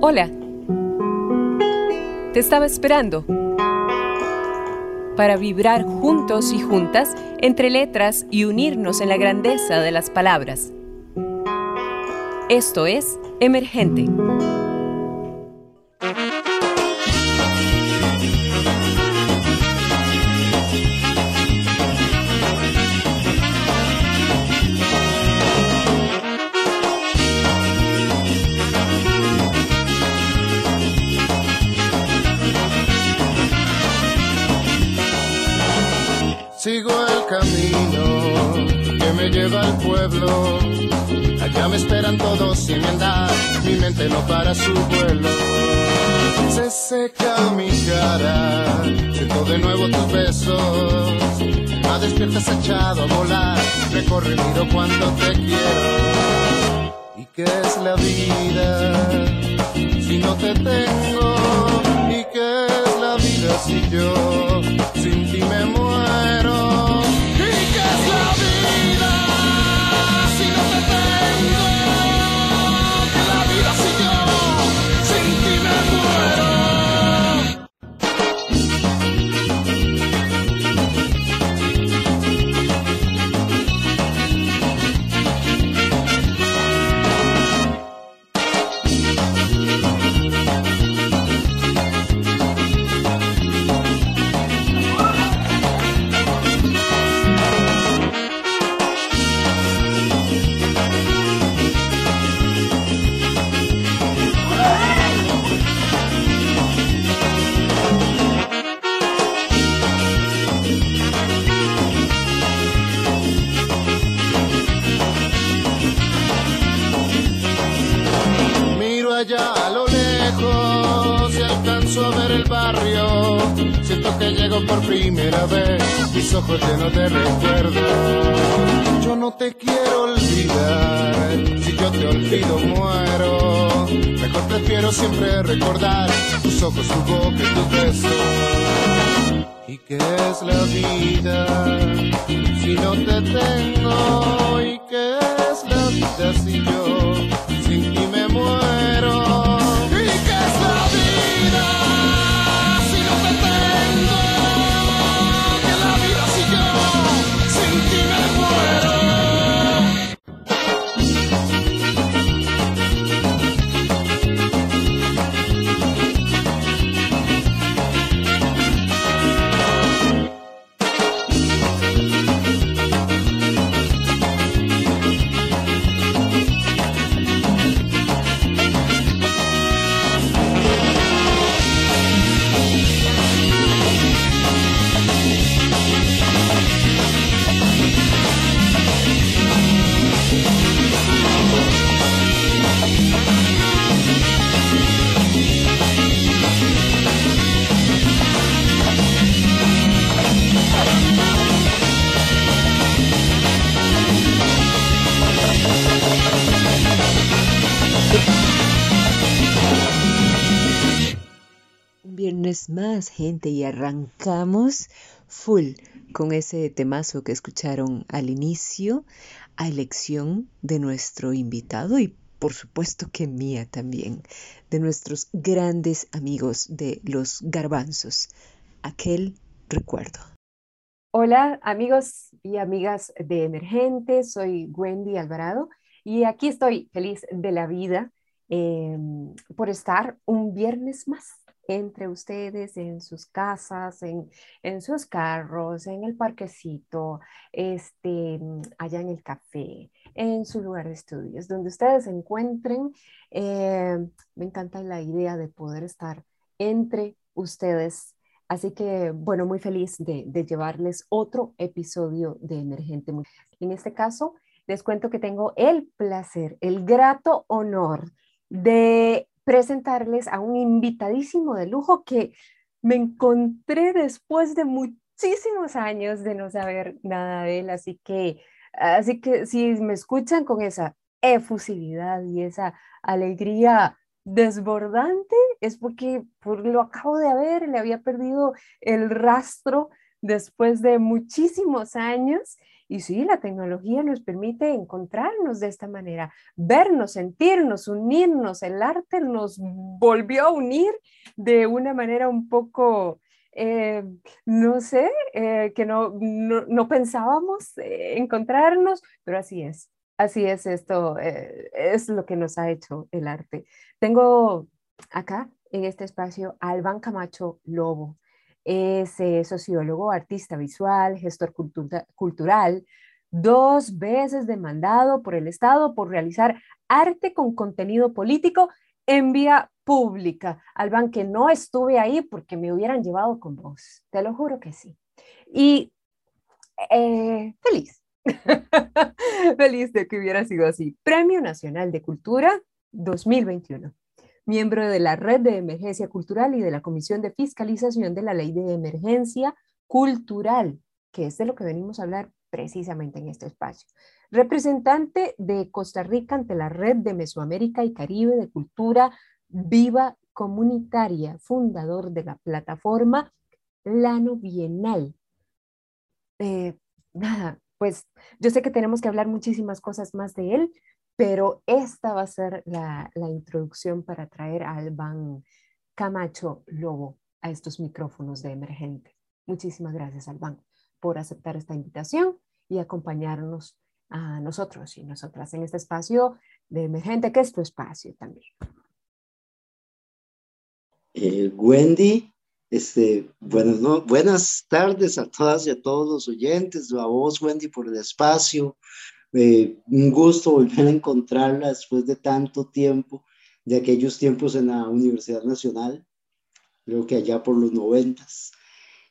Hola. Te estaba esperando para vibrar juntos y juntas entre letras y unirnos en la grandeza de las palabras. Esto es Emergente. Lleva al pueblo. Allá me esperan todos sin andar, mi mente no para su vuelo. Se seca mi cara, siento de nuevo tus besos. Me despiertas echado a volar, recorre miro cuando te quiero. ¿Y qué es la vida si no te tengo? ¿Y qué es la vida si yo sin Prefiero siempre recordar tus ojos, tu boca y tus besos. ¿Y qué es la vida si no te tengo? ¿Y qué es la vida si yo sin ti me muero? Más, gente, y arrancamos full con ese temazo que escucharon al inicio, a elección de nuestro invitado y por supuesto que mía también, de nuestros grandes amigos de los garbanzos, aquel recuerdo. Hola amigos y amigas de Emergente, soy Wendy Alvarado y aquí estoy feliz de la vida eh, por estar un viernes más entre ustedes en sus casas, en, en sus carros, en el parquecito, este, allá en el café, en su lugar de estudios, donde ustedes se encuentren. Eh, me encanta la idea de poder estar entre ustedes Así que, bueno, muy feliz de, de, llevarles otro episodio de Emergente. En este caso, les cuento que tengo el placer, el grato honor de presentarles a un invitadísimo de lujo que me encontré después de muchísimos años de no saber nada de él. Así que, así que si me escuchan con esa efusividad y esa alegría desbordante es porque por lo acabo de ver, le había perdido el rastro después de muchísimos años Y sí, la tecnología nos permite encontrarnos de esta manera, vernos, sentirnos, unirnos. El arte nos volvió a unir de una manera un poco, eh, no sé, eh, que no, no, pensábamos eh, encontrarnos, pero así es. Así es esto, es lo que nos ha hecho el arte. Tengo acá en este espacio a Alban Camacho Lobo. Es eh, sociólogo, artista visual, gestor cultural, dos veces demandado por el Estado por realizar arte con contenido político en vía pública. Alban, que no estuve ahí porque me hubieran llevado con vos, te lo juro que sí. Y eh, feliz, feliz de que hubiera sido así. Premio Nacional de Cultura 2021 miembro de la Red de Emergencia Cultural y de la Comisión de Fiscalización de la Ley de Emergencia Cultural, que es de lo que venimos a hablar precisamente en este espacio. Representante de Costa Rica ante la Red de Mesoamérica y Caribe de Cultura Viva Comunitaria, fundador de la plataforma Lano Bienal. Eh, nada, pues yo sé que tenemos que hablar muchísimas cosas más de él, pero esta va a ser la, introducción para traer a Alban Camacho Lobo a estos micrófonos de emergente. Muchísimas gracias, Alban, por aceptar esta invitación y acompañarnos a nosotros y nosotras en este espacio de emergente, que es tu espacio también. Eh, Wendy, este, bueno, buenas tardes a todas y a todos los oyentes, a vos, Wendy, por el espacio, eh, un gusto volver a encontrarla después de tanto tiempo, de aquellos tiempos en la Universidad Nacional, creo que allá por los noventas.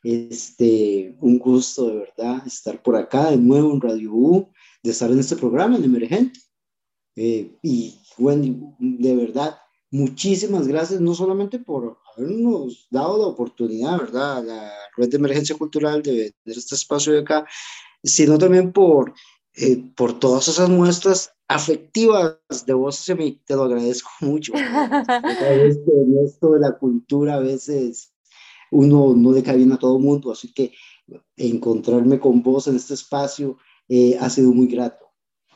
Este, un gusto de verdad estar por acá de nuevo en Radio U, de estar en este programa en Emergente. Eh, y bueno, de verdad, muchísimas gracias, no solamente por habernos dado la oportunidad, ¿verdad? La Red de Emergencia Cultural de, de este espacio de acá, sino también por eh, por todas esas muestras afectivas de vos, te lo agradezco mucho. en esto de la cultura a veces uno no le cae bien a todo el mundo, así que encontrarme con vos en este espacio eh, ha sido muy grato.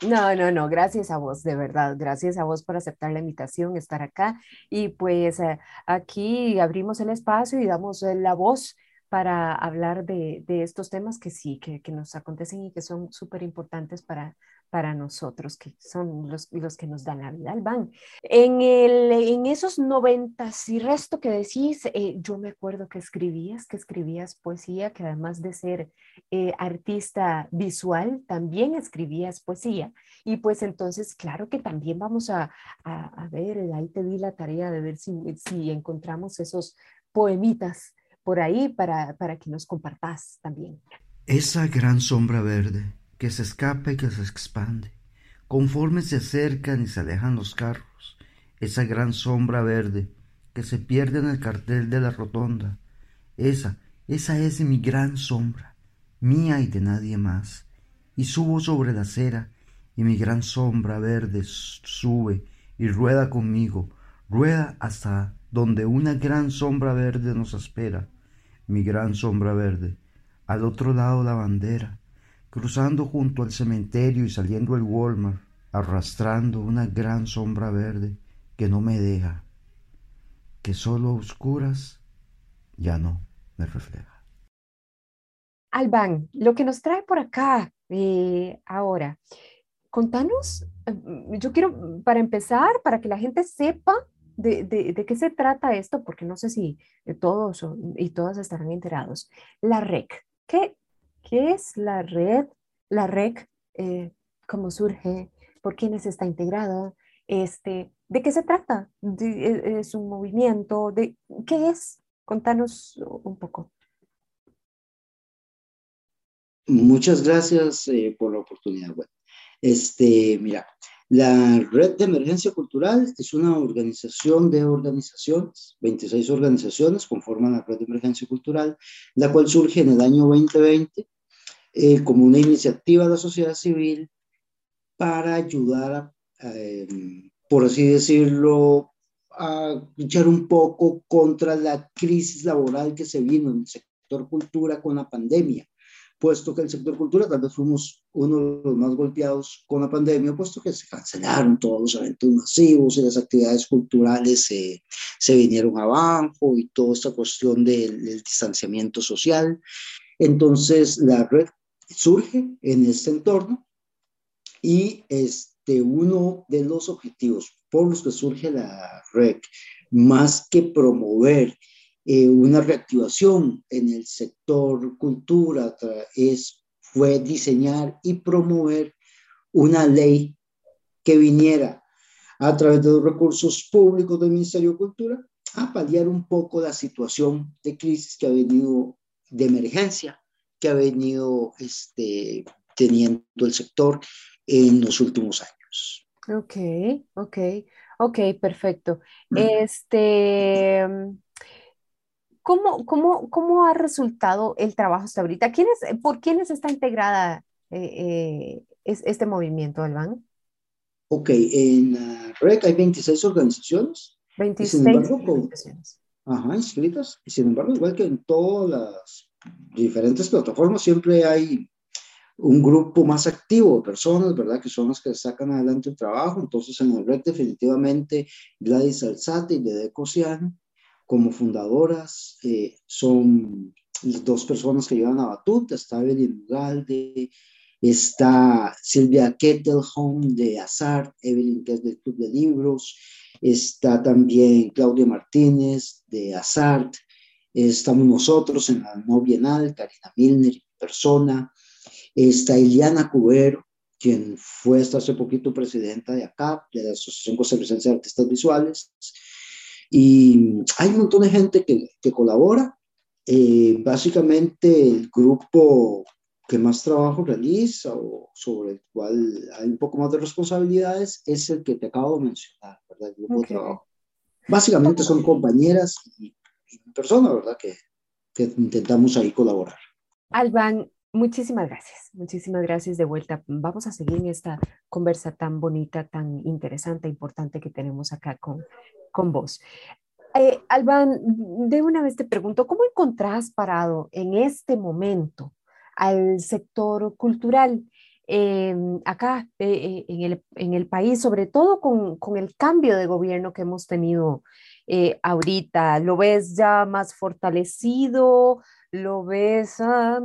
No, no, no, gracias a vos, de verdad, gracias a vos por aceptar la invitación, estar acá y pues eh, aquí abrimos el espacio y damos la voz para hablar de, estos temas que sí, que, nos acontecen y que son súper importantes para, para nosotros, que son los, los que nos dan la vida al ban. En, el, en esos noventas y resto que decís, eh, yo me acuerdo que escribías, que escribías poesía, que además de ser eh, artista visual, también escribías poesía. Y pues entonces, claro que también vamos a, a, ver, ahí te di la tarea de ver si, si encontramos esos poemitas por ahí para, para que nos compartas también. Esa gran sombra verde que se escapa y que se expande, conforme se acercan y se alejan los carros, esa gran sombra verde que se pierde en el cartel de la rotonda, esa, esa es mi gran sombra, mía y de nadie más, y subo sobre la acera, y mi gran sombra verde sube y rueda conmigo, rueda hasta donde una gran sombra verde nos espera, mi gran sombra verde, al otro lado la bandera, cruzando junto al cementerio y saliendo el Walmart, arrastrando una gran sombra verde que no me deja, que solo oscuras ya no me refleja. Alban, lo que nos trae por acá eh, ahora, contanos, eh, yo quiero, para empezar, para que la gente sepa de, qué se trata esto, porque no sé si todos y todas estarán enterados. La REC, ¿qué, qué es la red? La REC, eh, ¿cómo surge? ¿Por quiénes está integrada? Este, ¿De qué se trata? E, ¿Es un movimiento? De, ¿Qué es? Contanos un poco. Muchas gracias eh, por la oportunidad. Bueno, este, mira, la Red de Emergencia Cultural es una organización de organizaciones, 26 organizaciones conforman la Red de Emergencia Cultural, la cual surge en el año 2020 eh, como una iniciativa de la sociedad civil para ayudar, em, por así decirlo, a luchar un poco contra la crisis laboral que se vino en el sector cultura con la pandemia puesto que el sector cultura tal vez fuimos uno de los más golpeados con la pandemia, puesto que se cancelaron todos los eventos masivos y las actividades culturales se, vinieron abajo y toda esta cuestión del, del distanciamiento social. Entonces, la red surge en este entorno y este, uno de los objetivos por los que surge la red, más que promover eh, una reactivación en el sector cultura es, fue diseñar y promover una ley que viniera a través de los recursos públicos del Ministerio de Cultura a paliar un poco la situación de crisis que ha venido de emergencia que ha venido este, teniendo el sector en los últimos años. Ok, ok, ok, perfecto. Este, ¿Cómo, cómo, cómo ha resultado el trabajo hasta ahorita? ¿Quiénes, ¿Por quiénes está integrada eh, eh, este movimiento, Alban? Ok, en la REC hay 26 organizaciones. 26 organizaciones. Ajá, inscritas. Y sin embargo, igual que en todas las diferentes plataformas, siempre hay un grupo más activo de personas, ¿verdad? Que son los que sacan adelante el trabajo. Entonces, en la red definitivamente Gladys Alzate y Dede Cosiano como fundadoras, eh, son dos personas que llevan a Batuta, está Evelyn Ugalde, está Silvia Kettelholm de Azar, Evelyn que es del Club de Libros, está también Claudia Martínez de Azart, estamos nosotros en la no bienal, Karina Milner, persona, está Iliana Cubero, quien fue hasta hace poquito presidenta de ACAP, de la Asociación Costarricense de Artistas Visuales, y hay un montón de gente que, que colabora. Eh, básicamente el grupo que más trabajo realiza o sobre el cual hay un poco más de responsabilidades es el que te acabo de mencionar, ¿verdad? El grupo de trabajo. Básicamente son compañeras y, y personas, ¿verdad? Que, que intentamos ahí colaborar. Alban, muchísimas gracias, muchísimas gracias de vuelta. Vamos a seguir en esta conversa tan bonita, tan interesante, importante que tenemos acá con con vos. Eh, Alban, de una vez te pregunto, ¿cómo encontrás parado en este momento al sector cultural em, acá eh, eh, en, el, en, el, país, sobre todo con, con, el cambio de gobierno que hemos tenido ahorita? ¿Lo ves ya más fortalecido? ¿Lo ves ah,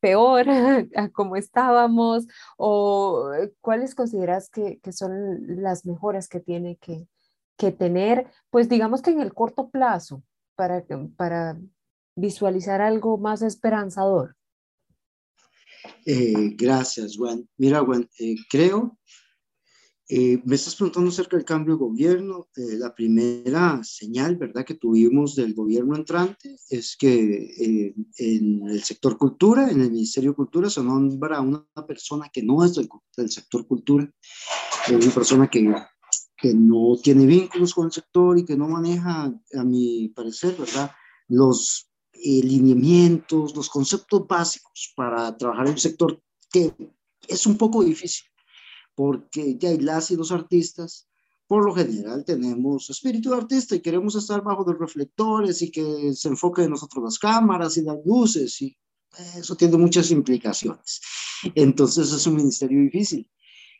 peor a como estábamos? ¿O cuáles consideras que, que son las mejoras que tiene que, que tener, pues digamos que en el corto plazo, para, para visualizar algo más esperanzador? Eh, gracias, Juan. Mira, Juan, eh, creo, eh, me estás preguntando acerca del cambio de gobierno. la primera señal, ¿verdad?, que tuvimos del gobierno entrante es que en el sector cultura, en el Ministerio de Cultura, se nombra una persona que no es del, del sector cultura, una persona que que no tiene vínculos con el sector y que no maneja, a mi parecer, ¿verdad? Los eh, lineamientos, los conceptos básicos para trabajar en un sector que es un poco difícil, porque ya las y los artistas, por lo general tenemos espíritu de artista y queremos estar bajo los reflectores y que se enfoque en nosotros las cámaras y las luces y eso tiene muchas implicaciones. Entonces es un ministerio difícil.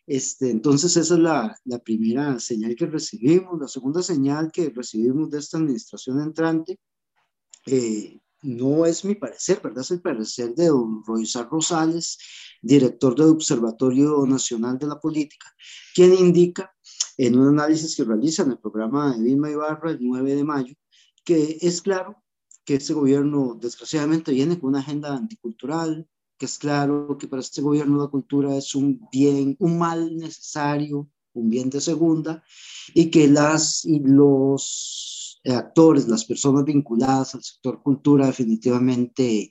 Este, entonces esa es la, la, primera señal que recibimos. La segunda señal que recibimos de esta administración entrante eh, no es mi parecer, ¿verdad? Es el parecer de don Roizar Rosales, director del Observatorio Nacional de la Política, quien indica en un análisis que realiza en el programa de Vilma Ibarra el 9 de mayo, que es claro que este gobierno desgraciadamente viene con una agenda anticultural, que es claro que para este gobierno la cultura es un bien, un mal necesario, un bien de segunda, y que las y los actores, las personas vinculadas al sector cultura definitivamente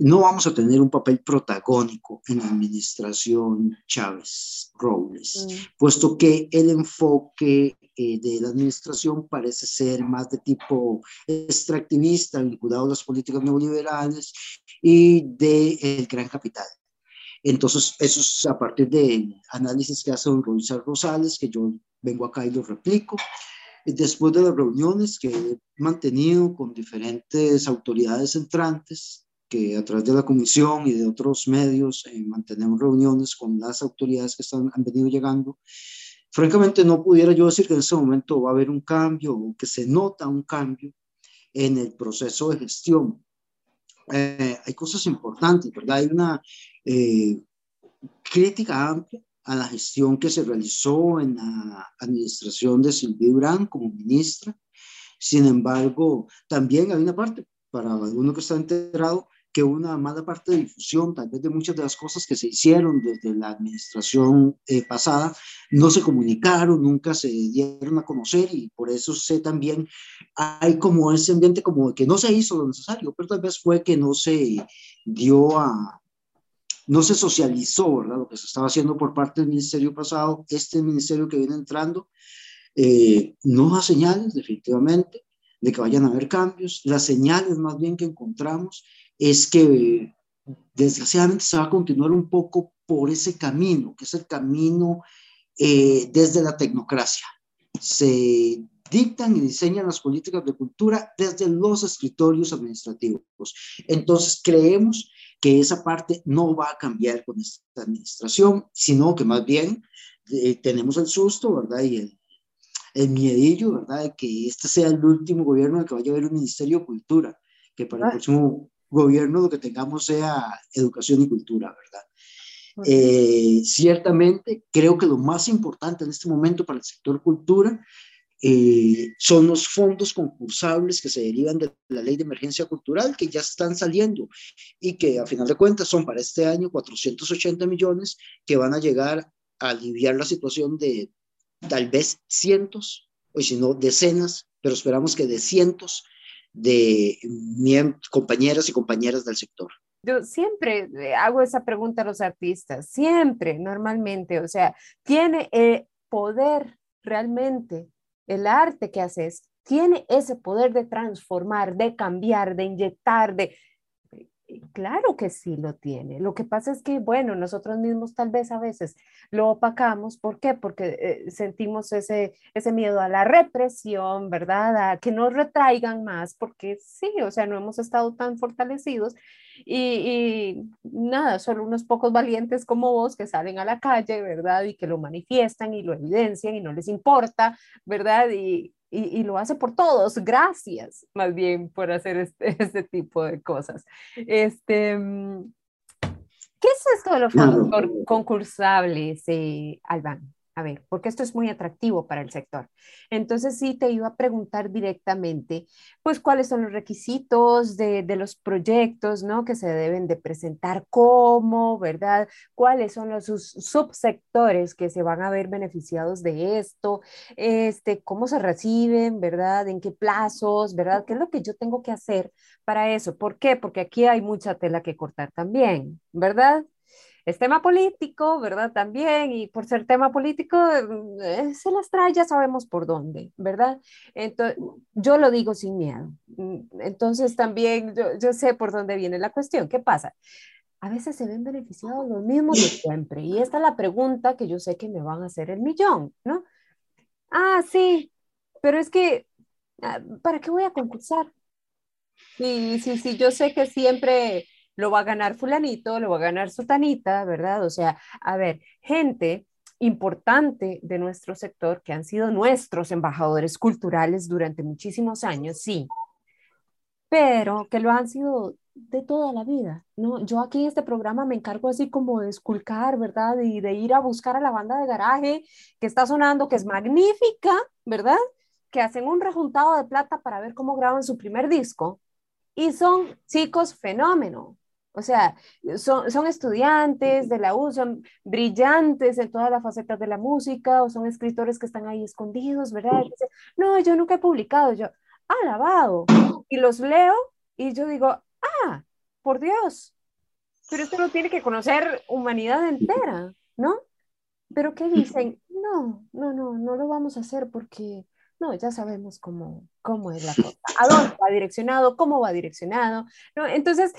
no vamos a tener un papel protagónico en la administración Chávez Robles, mm. puesto que el enfoque eh, de la administración parece ser más de tipo extractivista, vinculado a las políticas neoliberales y del el gran capital. Entonces, eso es a partir del análisis que hace don Roizar Rosales, que yo vengo acá y lo replico. Después de las reuniones que he mantenido con diferentes autoridades entrantes, que a través de la comisión y de otros medios eh, mantenemos reuniones con las autoridades que están, han venido llegando. Francamente, no pudiera yo decir que en este momento va a haber un cambio o que se nota un cambio en el proceso de gestión. Eh, hay cosas importantes, ¿verdad? Hay una eh, crítica amplia a la gestión que se realizó en la administración de Silvia Durán como ministra. Sin embargo, también hay una parte, para alguno que está enterado, que una mala parte de difusión, tal vez de muchas de las cosas que se hicieron desde la administración eh, pasada, no se comunicaron, nunca se dieron a conocer y por eso sé también, hay como ese ambiente como que no se hizo lo necesario, pero tal vez fue que no se dio a, no se socializó, ¿verdad? Lo que se estaba haciendo por parte del ministerio pasado, este ministerio que viene entrando, eh, no da señales definitivamente de que vayan a haber cambios, las señales más bien que encontramos es que desgraciadamente se va a continuar un poco por ese camino, que es el camino eh, desde la tecnocracia. Se dictan y diseñan las políticas de cultura desde los escritorios administrativos. Entonces, creemos que esa parte no va a cambiar con esta administración, sino que más bien eh, tenemos el susto, ¿verdad? Y el, el miedillo, ¿verdad? De que este sea el último gobierno en el que vaya a haber un Ministerio de Cultura, que para el ah. próximo gobierno lo que tengamos sea educación y cultura, ¿verdad? Eh, ciertamente, creo que lo más importante en este momento para el sector cultura eh, son los fondos concursables que se derivan de la ley de emergencia cultural que ya están saliendo y que a final de cuentas son para este año 480 millones que van a llegar a aliviar la situación de tal vez cientos o si no decenas, pero esperamos que de cientos de compañeras y compañeras del sector? Yo siempre eh, hago esa pregunta a los artistas, siempre, normalmente, o sea, ¿tiene el poder realmente el arte que haces? ¿Tiene ese poder de transformar, de cambiar, de inyectar, de Claro que sí lo tiene. Lo que pasa es que, bueno, nosotros mismos tal vez a veces lo opacamos. ¿Por qué? Porque eh, sentimos ese, ese miedo a la represión, ¿verdad? A que nos retraigan más, porque sí, o sea, no hemos estado tan fortalecidos. Y, y, nada, solo unos pocos valientes como vos que salen a la calle, ¿verdad? Y que lo manifiestan y lo evidencian y no les importa, ¿verdad? Y, y, lo hace por todos. Gracias, más bien, por hacer este, este tipo de cosas. Este, mm, ¿Qué es esto de los concursables, eh, Alban? A ver, porque esto es muy atractivo para el sector. Entonces sí te iba a preguntar directamente, pues cuáles son los requisitos de, los proyectos, ¿no? Que se deben de presentar, cómo, ¿verdad? ¿Cuáles son los subsectores que se van a ver beneficiados de esto? Este, ¿Cómo se reciben, ¿verdad? ¿En qué plazos, ¿verdad? ¿Qué es lo que yo tengo que hacer para eso? ¿Por qué? Porque aquí hay mucha tela que cortar también, ¿verdad? Es tema político, ¿verdad? También, y por ser tema político, eh, se las trae, ya sabemos por dónde, ¿verdad? Entonces, yo lo digo sin miedo. Mm, entonces, también yo, yo sé por dónde viene la cuestión. ¿Qué pasa? A veces se ven beneficiados los mismos de siempre. Y esta es la pregunta que yo sé que me van a hacer el millón, ¿no? Ah, sí, pero es que, ah, ¿para qué voy a concursar? Sí, sí, sí, yo sé que siempre lo va a ganar fulanito, lo va a ganar sutanita, ¿verdad? O sea, a ver, gente importante de nuestro sector que han sido nuestros embajadores culturales durante muchísimos años, sí, pero que lo han sido de toda la vida, ¿no? Yo aquí en este programa me encargo así como de esculcar, ¿verdad? Y de ir a buscar a la banda de garaje que está sonando, que es magnífica, ¿verdad? Que hacen un rejuntado de plata para ver cómo graban su primer disco. Y son chicos fenómeno, o sea, son, son estudiantes de la U, son brillantes en todas las facetas de la música, o son escritores que están ahí escondidos, ¿verdad? no, yo nunca he publicado, yo, alabado. Y los leo y yo digo, ah, por Dios, pero esto lo tiene que conocer humanidad entera, ¿no? Pero ¿qué dicen? No, no, no, no lo vamos a hacer porque, no, ya sabemos cómo, cómo es la cosa, a dónde va direccionado, cómo va direccionado, ¿no? Entonces,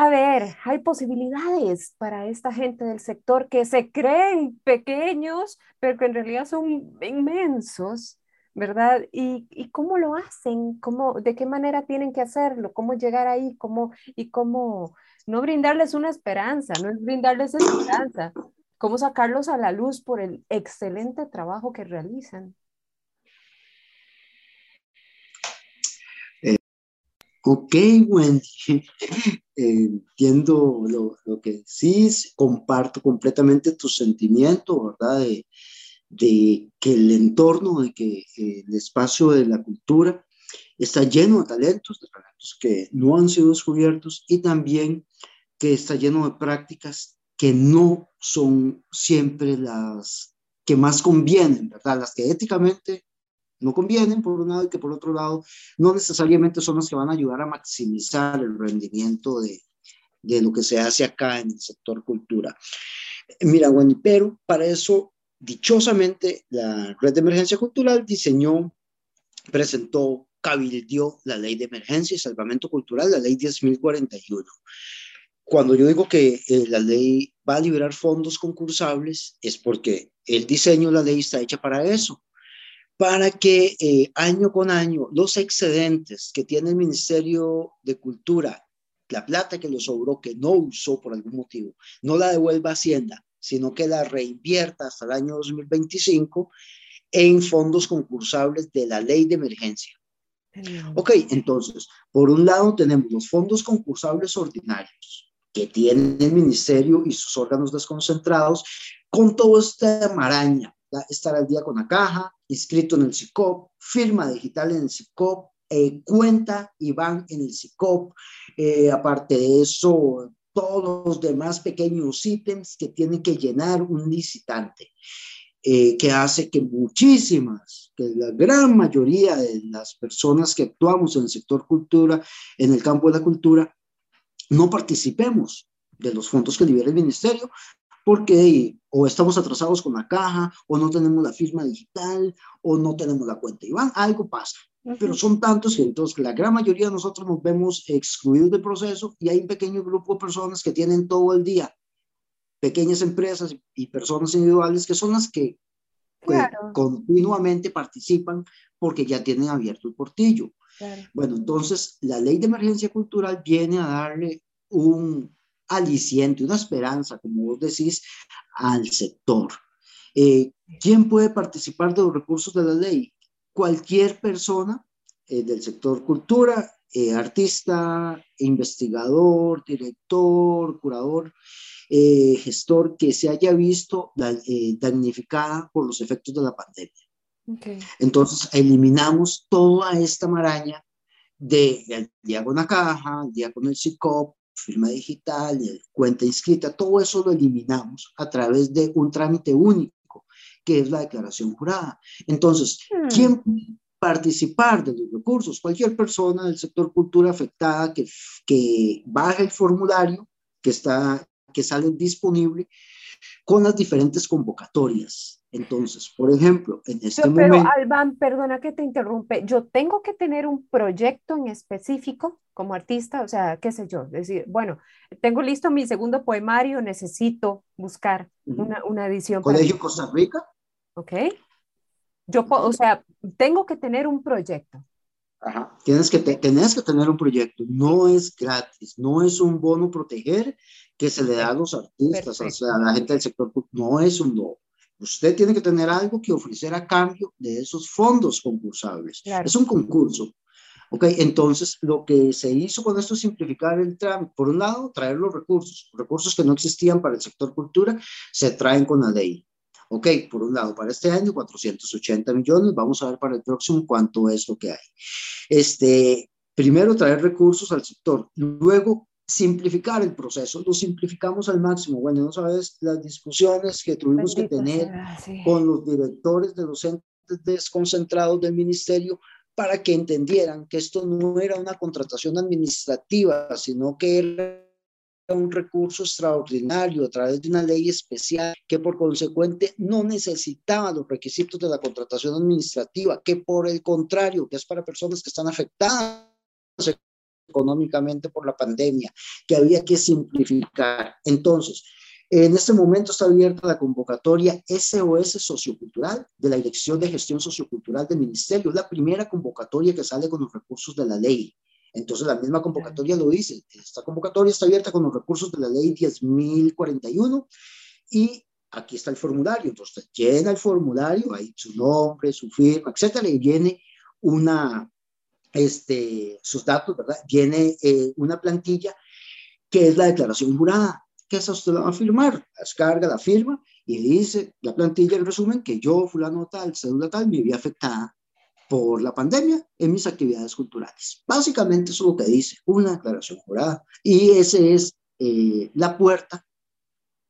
a ver, hay posibilidades para esta gente del sector que se creen pequeños, pero que en realidad son inmensos, ¿verdad? ¿Y, y cómo lo hacen? ¿Cómo, ¿De qué manera tienen que hacerlo? ¿Cómo llegar ahí? ¿Cómo, y cómo no brindarles una esperanza? No es brindarles esperanza. ¿Cómo sacarlos a la luz por el excelente trabajo que realizan? Ok, Wendy, entiendo lo, lo, que decís, comparto completamente tu sentimiento, ¿verdad? De, de, que el entorno, de que el espacio de la cultura está lleno de talentos, de talentos que no han sido descubiertos y también que está lleno de prácticas que no son siempre las que más convienen, ¿verdad? Las que éticamente no convienen por un lado y que por otro lado no necesariamente son las que van a ayudar a maximizar el rendimiento de, de lo que se hace acá en el sector cultura. Mira, Wendy, pero para eso, dichosamente, la Red de Emergencia Cultural diseñó, presentó, cabildió la Ley de Emergencia y Salvamento Cultural, la Ley 10.041. Cuando yo digo que eh, la ley va a liberar fondos concursables, es porque el diseño de la ley está hecha para eso, para que eh, año con año los excedentes que tiene el Ministerio de Cultura, la plata que lo sobró, que no usó por algún motivo, no la devuelva a Hacienda, sino que la reinvierta hasta el año 2025 en fondos concursables de la ley de emergencia. Ok, entonces, por un lado tenemos los fondos concursables ordinarios que tiene el ministerio y sus órganos desconcentrados con toda esta maraña estar al día con la caja, inscrito en el SICOP, firma digital en el SICOP, eh, cuenta IBAN en el SICOP, eh, aparte de eso, todos los demás pequeños ítems que tiene que llenar un licitante, eh, que hace que muchísimas, que la gran mayoría de las personas que actuamos en el sector cultura, en el campo de la cultura, no participemos de los fondos que libera el ministerio, porque o estamos atrasados con la caja, o no tenemos la firma digital, o no tenemos la cuenta Iván, algo pasa. Pero son tantos que entonces la gran mayoría de nosotros nos vemos excluidos del proceso y hay un pequeño grupo de personas que tienen todo el día, pequeñas empresas y personas individuales que son las que pues, continuamente participan porque ya tienen abierto el portillo. Bueno, entonces la ley de emergencia cultural viene a darle un, aliciente, una esperanza, como vos decís, al sector. Eh, ¿Quién puede participar de los recursos de la ley? Cualquier persona eh, del sector cultura, eh, artista, investigador, director, curador, gestor que se haya visto damnificada por los efectos de la pandemia. Entonces, eliminamos toda esta maraña de el día con la caja, el día con el CICOP, firma digital, cuenta inscrita, todo eso lo eliminamos a través de un trámite único, que es la declaración jurada. Entonces, hmm. ¿quién puede participar de los recursos? Cualquier persona del sector cultura afectada que, que baje el formulario que, está, que sale disponible con las diferentes convocatorias. Entonces, por ejemplo, en este pero, momento... Pero, Alban, perdona que te interrumpe. Yo tengo que tener un proyecto en específico como artista, o sea, qué sé yo, decir, bueno, tengo listo mi segundo poemario, necesito buscar una, una edición. ¿Colegio Costa Rica? Ok. Yo, o sea, tengo que tener un proyecto. Ajá. Tienes que, tienes que tener un proyecto, no es gratis, no es un bono proteger que se le da a los artistas, o sea, a la gente del sector, no es un bono Usted tiene que tener algo que ofrecer a cambio de esos fondos concursables. Es un concurso. Ok, entonces lo que se hizo con esto es simplificar el trámite. Por un lado, traer los recursos, recursos que no existían para el sector cultura, se traen con la ley. Ok, por un lado, para este año 480 millones, vamos a ver para el próximo cuánto es lo que hay. Este, primero traer recursos al sector, luego simplificar el proceso, lo simplificamos al máximo. Bueno, no sabes las discusiones que tuvimos que tener con los directores de los entes desconcentrados del ministerio para que entendieran que esto no era una contratación administrativa, sino que era un recurso extraordinario a través de una ley especial que por consecuente no necesitaba los requisitos de la contratación administrativa, que por el contrario, que es para personas que están afectadas económicamente por la pandemia, que había que simplificar. Entonces, En este momento está abierta la convocatoria SOS Sociocultural de la Dirección de Gestión Sociocultural del Ministerio. Es la primera convocatoria que sale con los recursos de la ley. Entonces la misma convocatoria lo dice. Esta convocatoria está abierta con los recursos de la ley 10.041 y aquí está el formulario. Entonces llena el formulario, ahí su nombre, su firma, etcétera, y viene una, este, sus datos, ¿verdad? Viene eh, una plantilla que es la declaración jurada que esa usted la va a firmar, descarga la firma y dice la plantilla en resumen que yo, fulano tal, cédula tal, me vi afectada por la pandemia en mis actividades culturales. Básicamente eso es lo que dice una declaración jurada y esa es eh, la puerta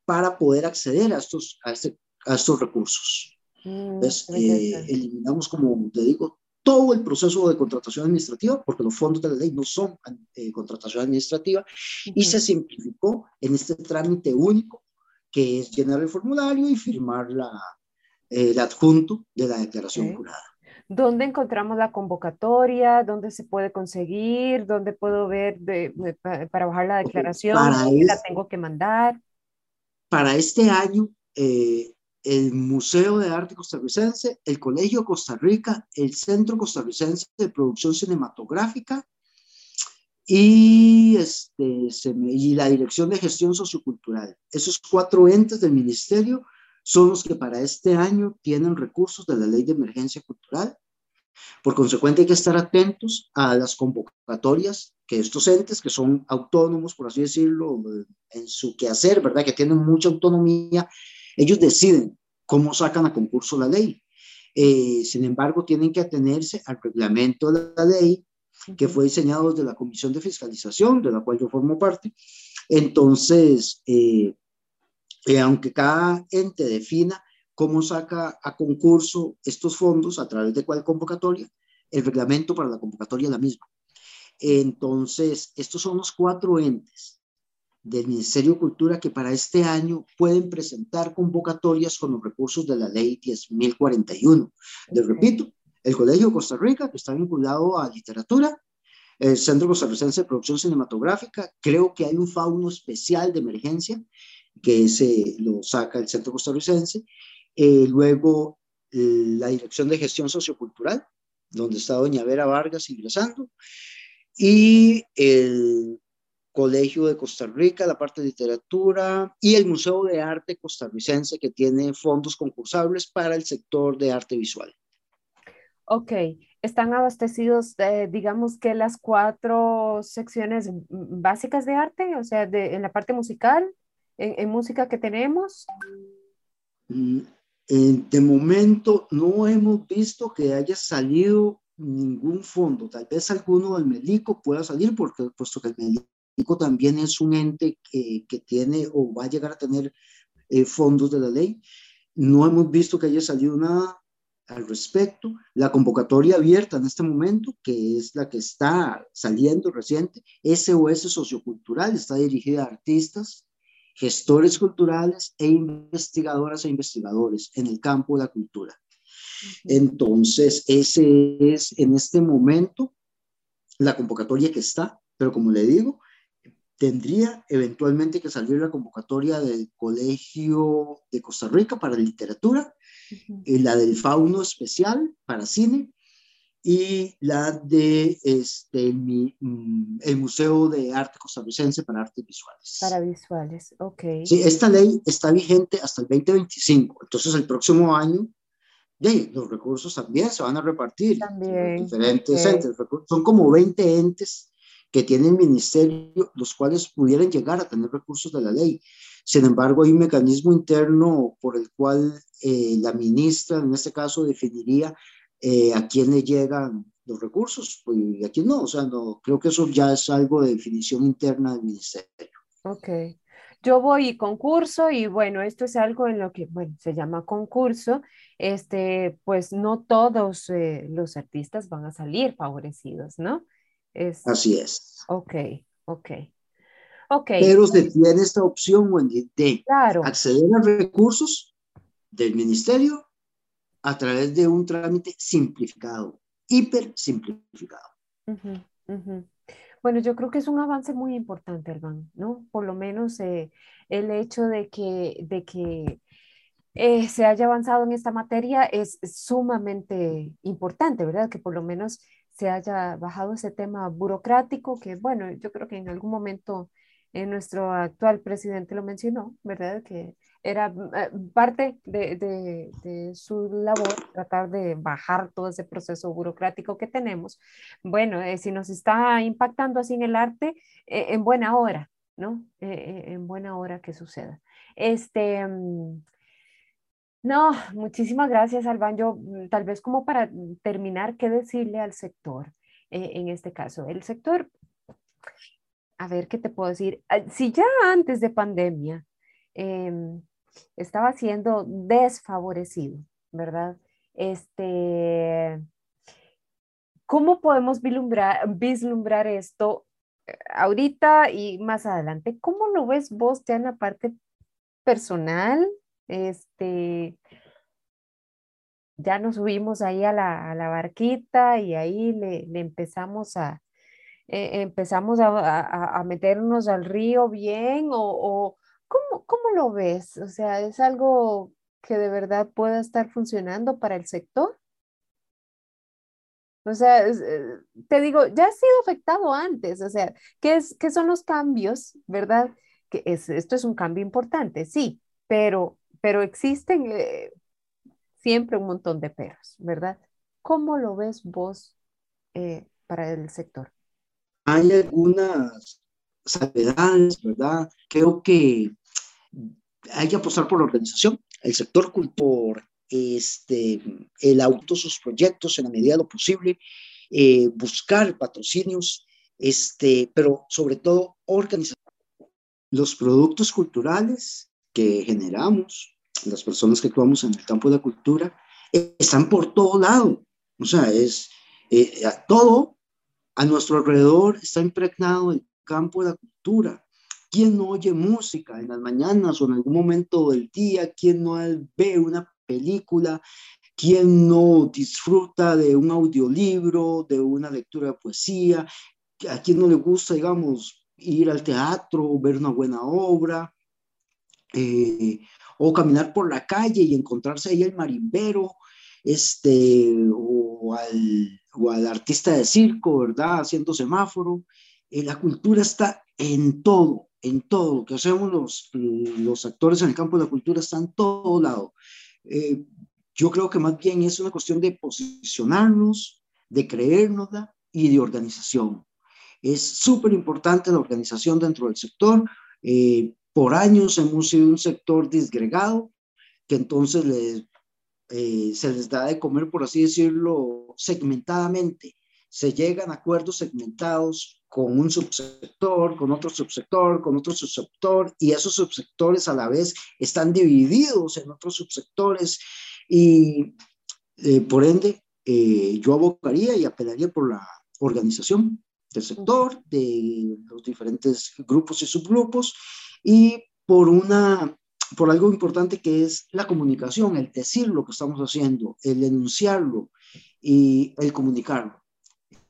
para poder acceder a estos, a, este, a estos recursos. Mm, Entonces, eh, eliminamos, como te digo, todo el proceso de contratación administrativa, porque los fondos de la ley no son eh, contratación administrativa, y se simplificó en este trámite único, que es llenar el formulario y firmar la, el adjunto de la declaración jurada. ¿Dónde encontramos la convocatoria? ¿Dónde se puede conseguir? ¿Dónde puedo ver para bajar la declaración? ¿Dónde la tengo que mandar? Para este año, eh, el Museo de Arte Costarricense, el Colegio Costa Rica, el Centro Costarricense de Producción Cinematográfica y, este, y la Dirección de Gestión Sociocultural. Esos cuatro entes del ministerio son los que para este año tienen recursos de la Ley de Emergencia Cultural. Por consecuente, hay que estar atentos a las convocatorias que estos entes, que son autónomos, por así decirlo, en su quehacer, ¿verdad? Que tienen mucha autonomía, ellos deciden cómo sacan a concurso la ley. Eh, sin embargo, tienen que atenerse al reglamento de la ley que fue diseñado desde la Comisión de Fiscalización, de la cual yo formo parte. Entonces, eh, eh, aunque cada ente defina cómo saca a concurso estos fondos, a través de cuál convocatoria, el reglamento para la convocatoria es la misma. Entonces, estos son los cuatro entes del Ministerio de Cultura que para este año pueden presentar convocatorias con los recursos de la ley 10.041. Les repito, el Colegio de Costa Rica, que está vinculado a literatura, el Centro Costarricense de Producción Cinematográfica, creo que hay un fauno especial de emergencia que se lo saca el Centro Costarricense, eh, luego la Dirección de Gestión Sociocultural, donde está doña Vera Vargas ingresando, y el Colegio de Costa Rica, la parte de literatura y el Museo de Arte Costarricense que tiene fondos concursables para el sector de arte visual. Ok, están abastecidos, digamos que las cuatro secciones básicas de arte, o sea, de, en la parte musical, en, música que tenemos. Mm, de momento no hemos visto que haya salido ningún fondo, tal vez alguno del Melico pueda salir, porque puesto que el Melico también es un ente que, que tiene o va a llegar a tener eh, fondos de la ley. No hemos visto que haya salido nada al respecto. La convocatoria abierta en este momento, que es la que está saliendo reciente, SOS Sociocultural, está dirigida a artistas, gestores culturales e investigadoras e investigadores en el campo de la cultura. Entonces, ese es en este momento la convocatoria que está, pero como le digo, tendría eventualmente que salir la convocatoria del Colegio de Costa Rica para literatura, y la del Fauno Especial para cine y la de este, mm, el Museo de Arte Costarricense para Artes Visuales. Para visuales, ok. Sí, esta ley está vigente hasta el 2025, entonces el próximo año de, los recursos también se van a repartir. También. Diferentes entes, son como 20 entes que tienen ministerio, los cuales pudieran llegar a tener recursos de la ley. Sin embargo, hay un mecanismo interno por el cual eh, la ministra, en este caso, definiría eh, a quién le llegan los recursos y a quién no. O sea, no, creo que eso ya es algo de definición interna del ministerio. Ok. Yo voy concurso y bueno, esto es algo en lo que, bueno, se llama concurso. Este, pues no todos eh, los artistas van a salir favorecidos, ¿no? Así es. Ok, ok. Okay. Pero se tiene esta opción, Wendy, de acceder a recursos del ministerio a través de un trámite simplificado, hiper simplificado. Bueno, yo creo que es un avance muy importante, Alban, ¿no? Por lo menos eh, el hecho de que, de que eh, se haya avanzado en esta materia es sumamente importante, ¿verdad? Que por lo menos se haya bajado ese tema burocrático, que bueno, yo creo que en algún momento eh, nuestro actual presidente lo mencionó, ¿verdad? Que era eh, parte de, su labor tratar de bajar todo ese proceso burocrático que tenemos. Bueno, eh, si nos está impactando así en el arte, en buena hora, ¿no? en buena hora que suceda. Este, mm, no, muchísimas gracias, Alban. Yo, mm, tal vez como para terminar, ¿qué decirle al sector en este caso? El sector, a ver, ¿qué te puedo decir? Si ya antes de pandemia, em, estaba siendo desfavorecido, ¿verdad? Este, ¿cómo podemos vislumbrar, vislumbrar esto eh, ahorita y más adelante? ¿Cómo lo ves vos ya en la parte personal? Este, ya nos subimos ahí a la, barquita y ahí le, empezamos a, eh, empezamos a, meternos al río bien o ¿Cómo, ¿Cómo lo ves? O sea, ¿es algo que de verdad pueda estar funcionando para el sector? O sea, eh, te digo, ya ha sido afectado antes, o sea, ¿qué, es, qué son los cambios, verdad? Que es, esto es un cambio importante, sí, pero, pero existen eh, siempre un montón de perros, ¿verdad? ¿Cómo lo ves vos eh, para el sector? Hay algunas salvedades, ¿verdad? Creo que hay que apostar por la organización, el sector por este, el auto, sus proyectos en la medida de lo posible, eh, buscar patrocinios, este, pero sobre todo organizar los productos culturales que generamos, las personas que actuamos en el campo de la cultura, están por todo lado. O sea, es eh, todo a nuestro alrededor está impregnado el campo de la cultura. ¿Quién no oye música en las mañanas o en algún momento del día? ¿Quién no ve una película? ¿Quién no disfruta de un audiolibro, de una lectura de poesía? ¿A quién no le gusta, digamos, ir al teatro, ver una buena obra? Eh, o caminar por la calle y encontrarse ahí el marimbero, este, o al, o al artista de circo, ¿verdad? Haciendo semáforo. Eh, la cultura está en todo, en todo lo que hacemos los, los actores en el campo de la cultura está en todo lado. Eh, yo creo que más bien es una cuestión de posicionarnos, de creérnosla y de organización. Es súper importante la organización dentro del sector. Eh, por años hemos sido un sector disgregado, que entonces eh, se les da de comer, por así decirlo, segmentadamente. Se llegan a acuerdos segmentados con un subsector, con otro subsector, con otro subsector, y esos subsectores a la vez están divididos en otros subsectores, y eh, por ende eh, yo abocaría y apelaría por la organización del sector, de los diferentes grupos y subgrupos, y por una por algo importante que es la comunicación, el decir lo que estamos haciendo, el enunciarlo y el comunicarlo.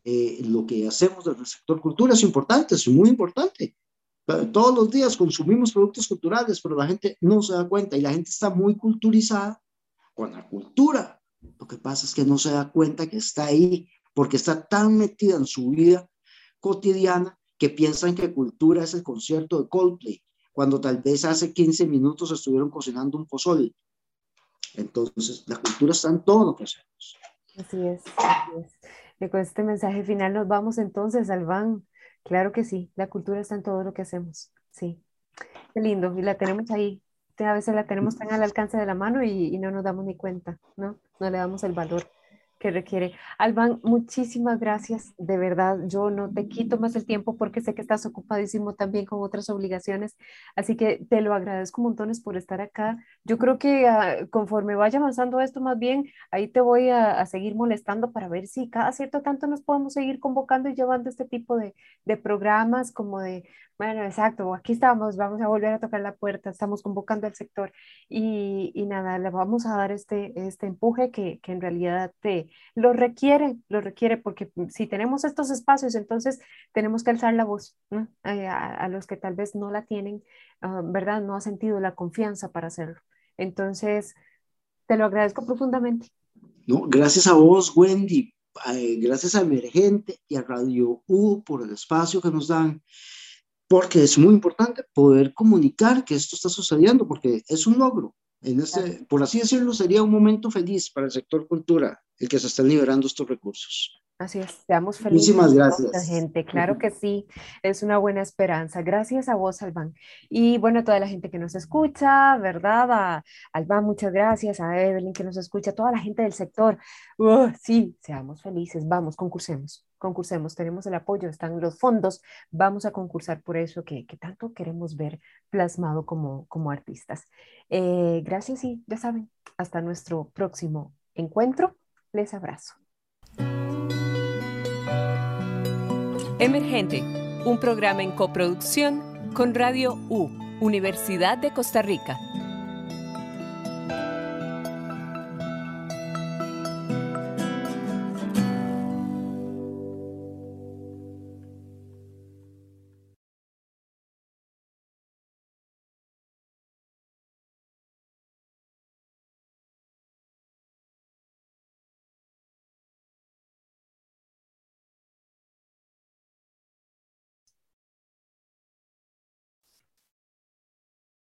Eh, lo que hacemos desde el sector cultura es importante, es muy importante. Todos los días consumimos productos culturales, pero la gente no se da cuenta y la gente está muy culturizada con la cultura. Lo que pasa es que no se da cuenta que está ahí porque está tan metida en su vida cotidiana que piensan que cultura es el concierto de Coldplay, cuando tal vez hace 15 minutos estuvieron cocinando un pozole. Entonces, la cultura está en todo lo que hacemos. Así es, así es con este mensaje final nos vamos entonces al. Claro que sí, la cultura está en todo lo que hacemos. Sí, qué lindo. Y la tenemos ahí. A veces la tenemos tan al alcance de la mano y, y no nos damos ni cuenta, ¿no? No le damos el valor que requiere. Alban, muchísimas gracias, de verdad. Yo no te quito más el tiempo porque sé que estás ocupadísimo también con otras obligaciones, así que te lo agradezco montones por estar acá. Yo creo que ah, conforme vaya avanzando esto, más bien ahí te voy a, a, seguir molestando para ver si cada cierto tanto nos podemos seguir convocando y llevando este tipo de, de programas como de bueno, exacto, aquí estamos, vamos a volver a tocar la puerta, estamos convocando al sector y, y nada, le vamos a dar este, este empuje que, que en realidad te, lo requiere, lo requiere, porque si tenemos estos espacios, entonces tenemos que alzar la voz eh, a, los que tal vez no la tienen, ah, ¿verdad? No ha sentido la confianza para hacerlo. Entonces, te lo agradezco profundamente. No, gracias a vos, Wendy, eh, gracias a Emergente y a Radio U por el espacio que nos dan porque es muy importante poder comunicar que esto está sucediendo, porque es un logro. En este, por así decirlo, sería un momento feliz para el sector cultura el que se estén liberando estos recursos. Así es, seamos felices. Muchísimas gracias. Gente, claro que sí, es una buena esperanza. Gracias a vos, Alban. Y bueno, a toda la gente que nos escucha, ¿verdad? A Alban, muchas gracias. A Evelyn que nos escucha, toda la gente del sector. Uh, sí, seamos felices, vamos, concursemos, concursemos. Tenemos el apoyo, están los fondos, vamos a concursar por eso que, tanto queremos ver plasmado como, como artistas. Eh, gracias y ya saben, hasta nuestro próximo encuentro. Les abrazo. Emergente, un programa en coproducción con Radio U, Universidad de Costa Rica.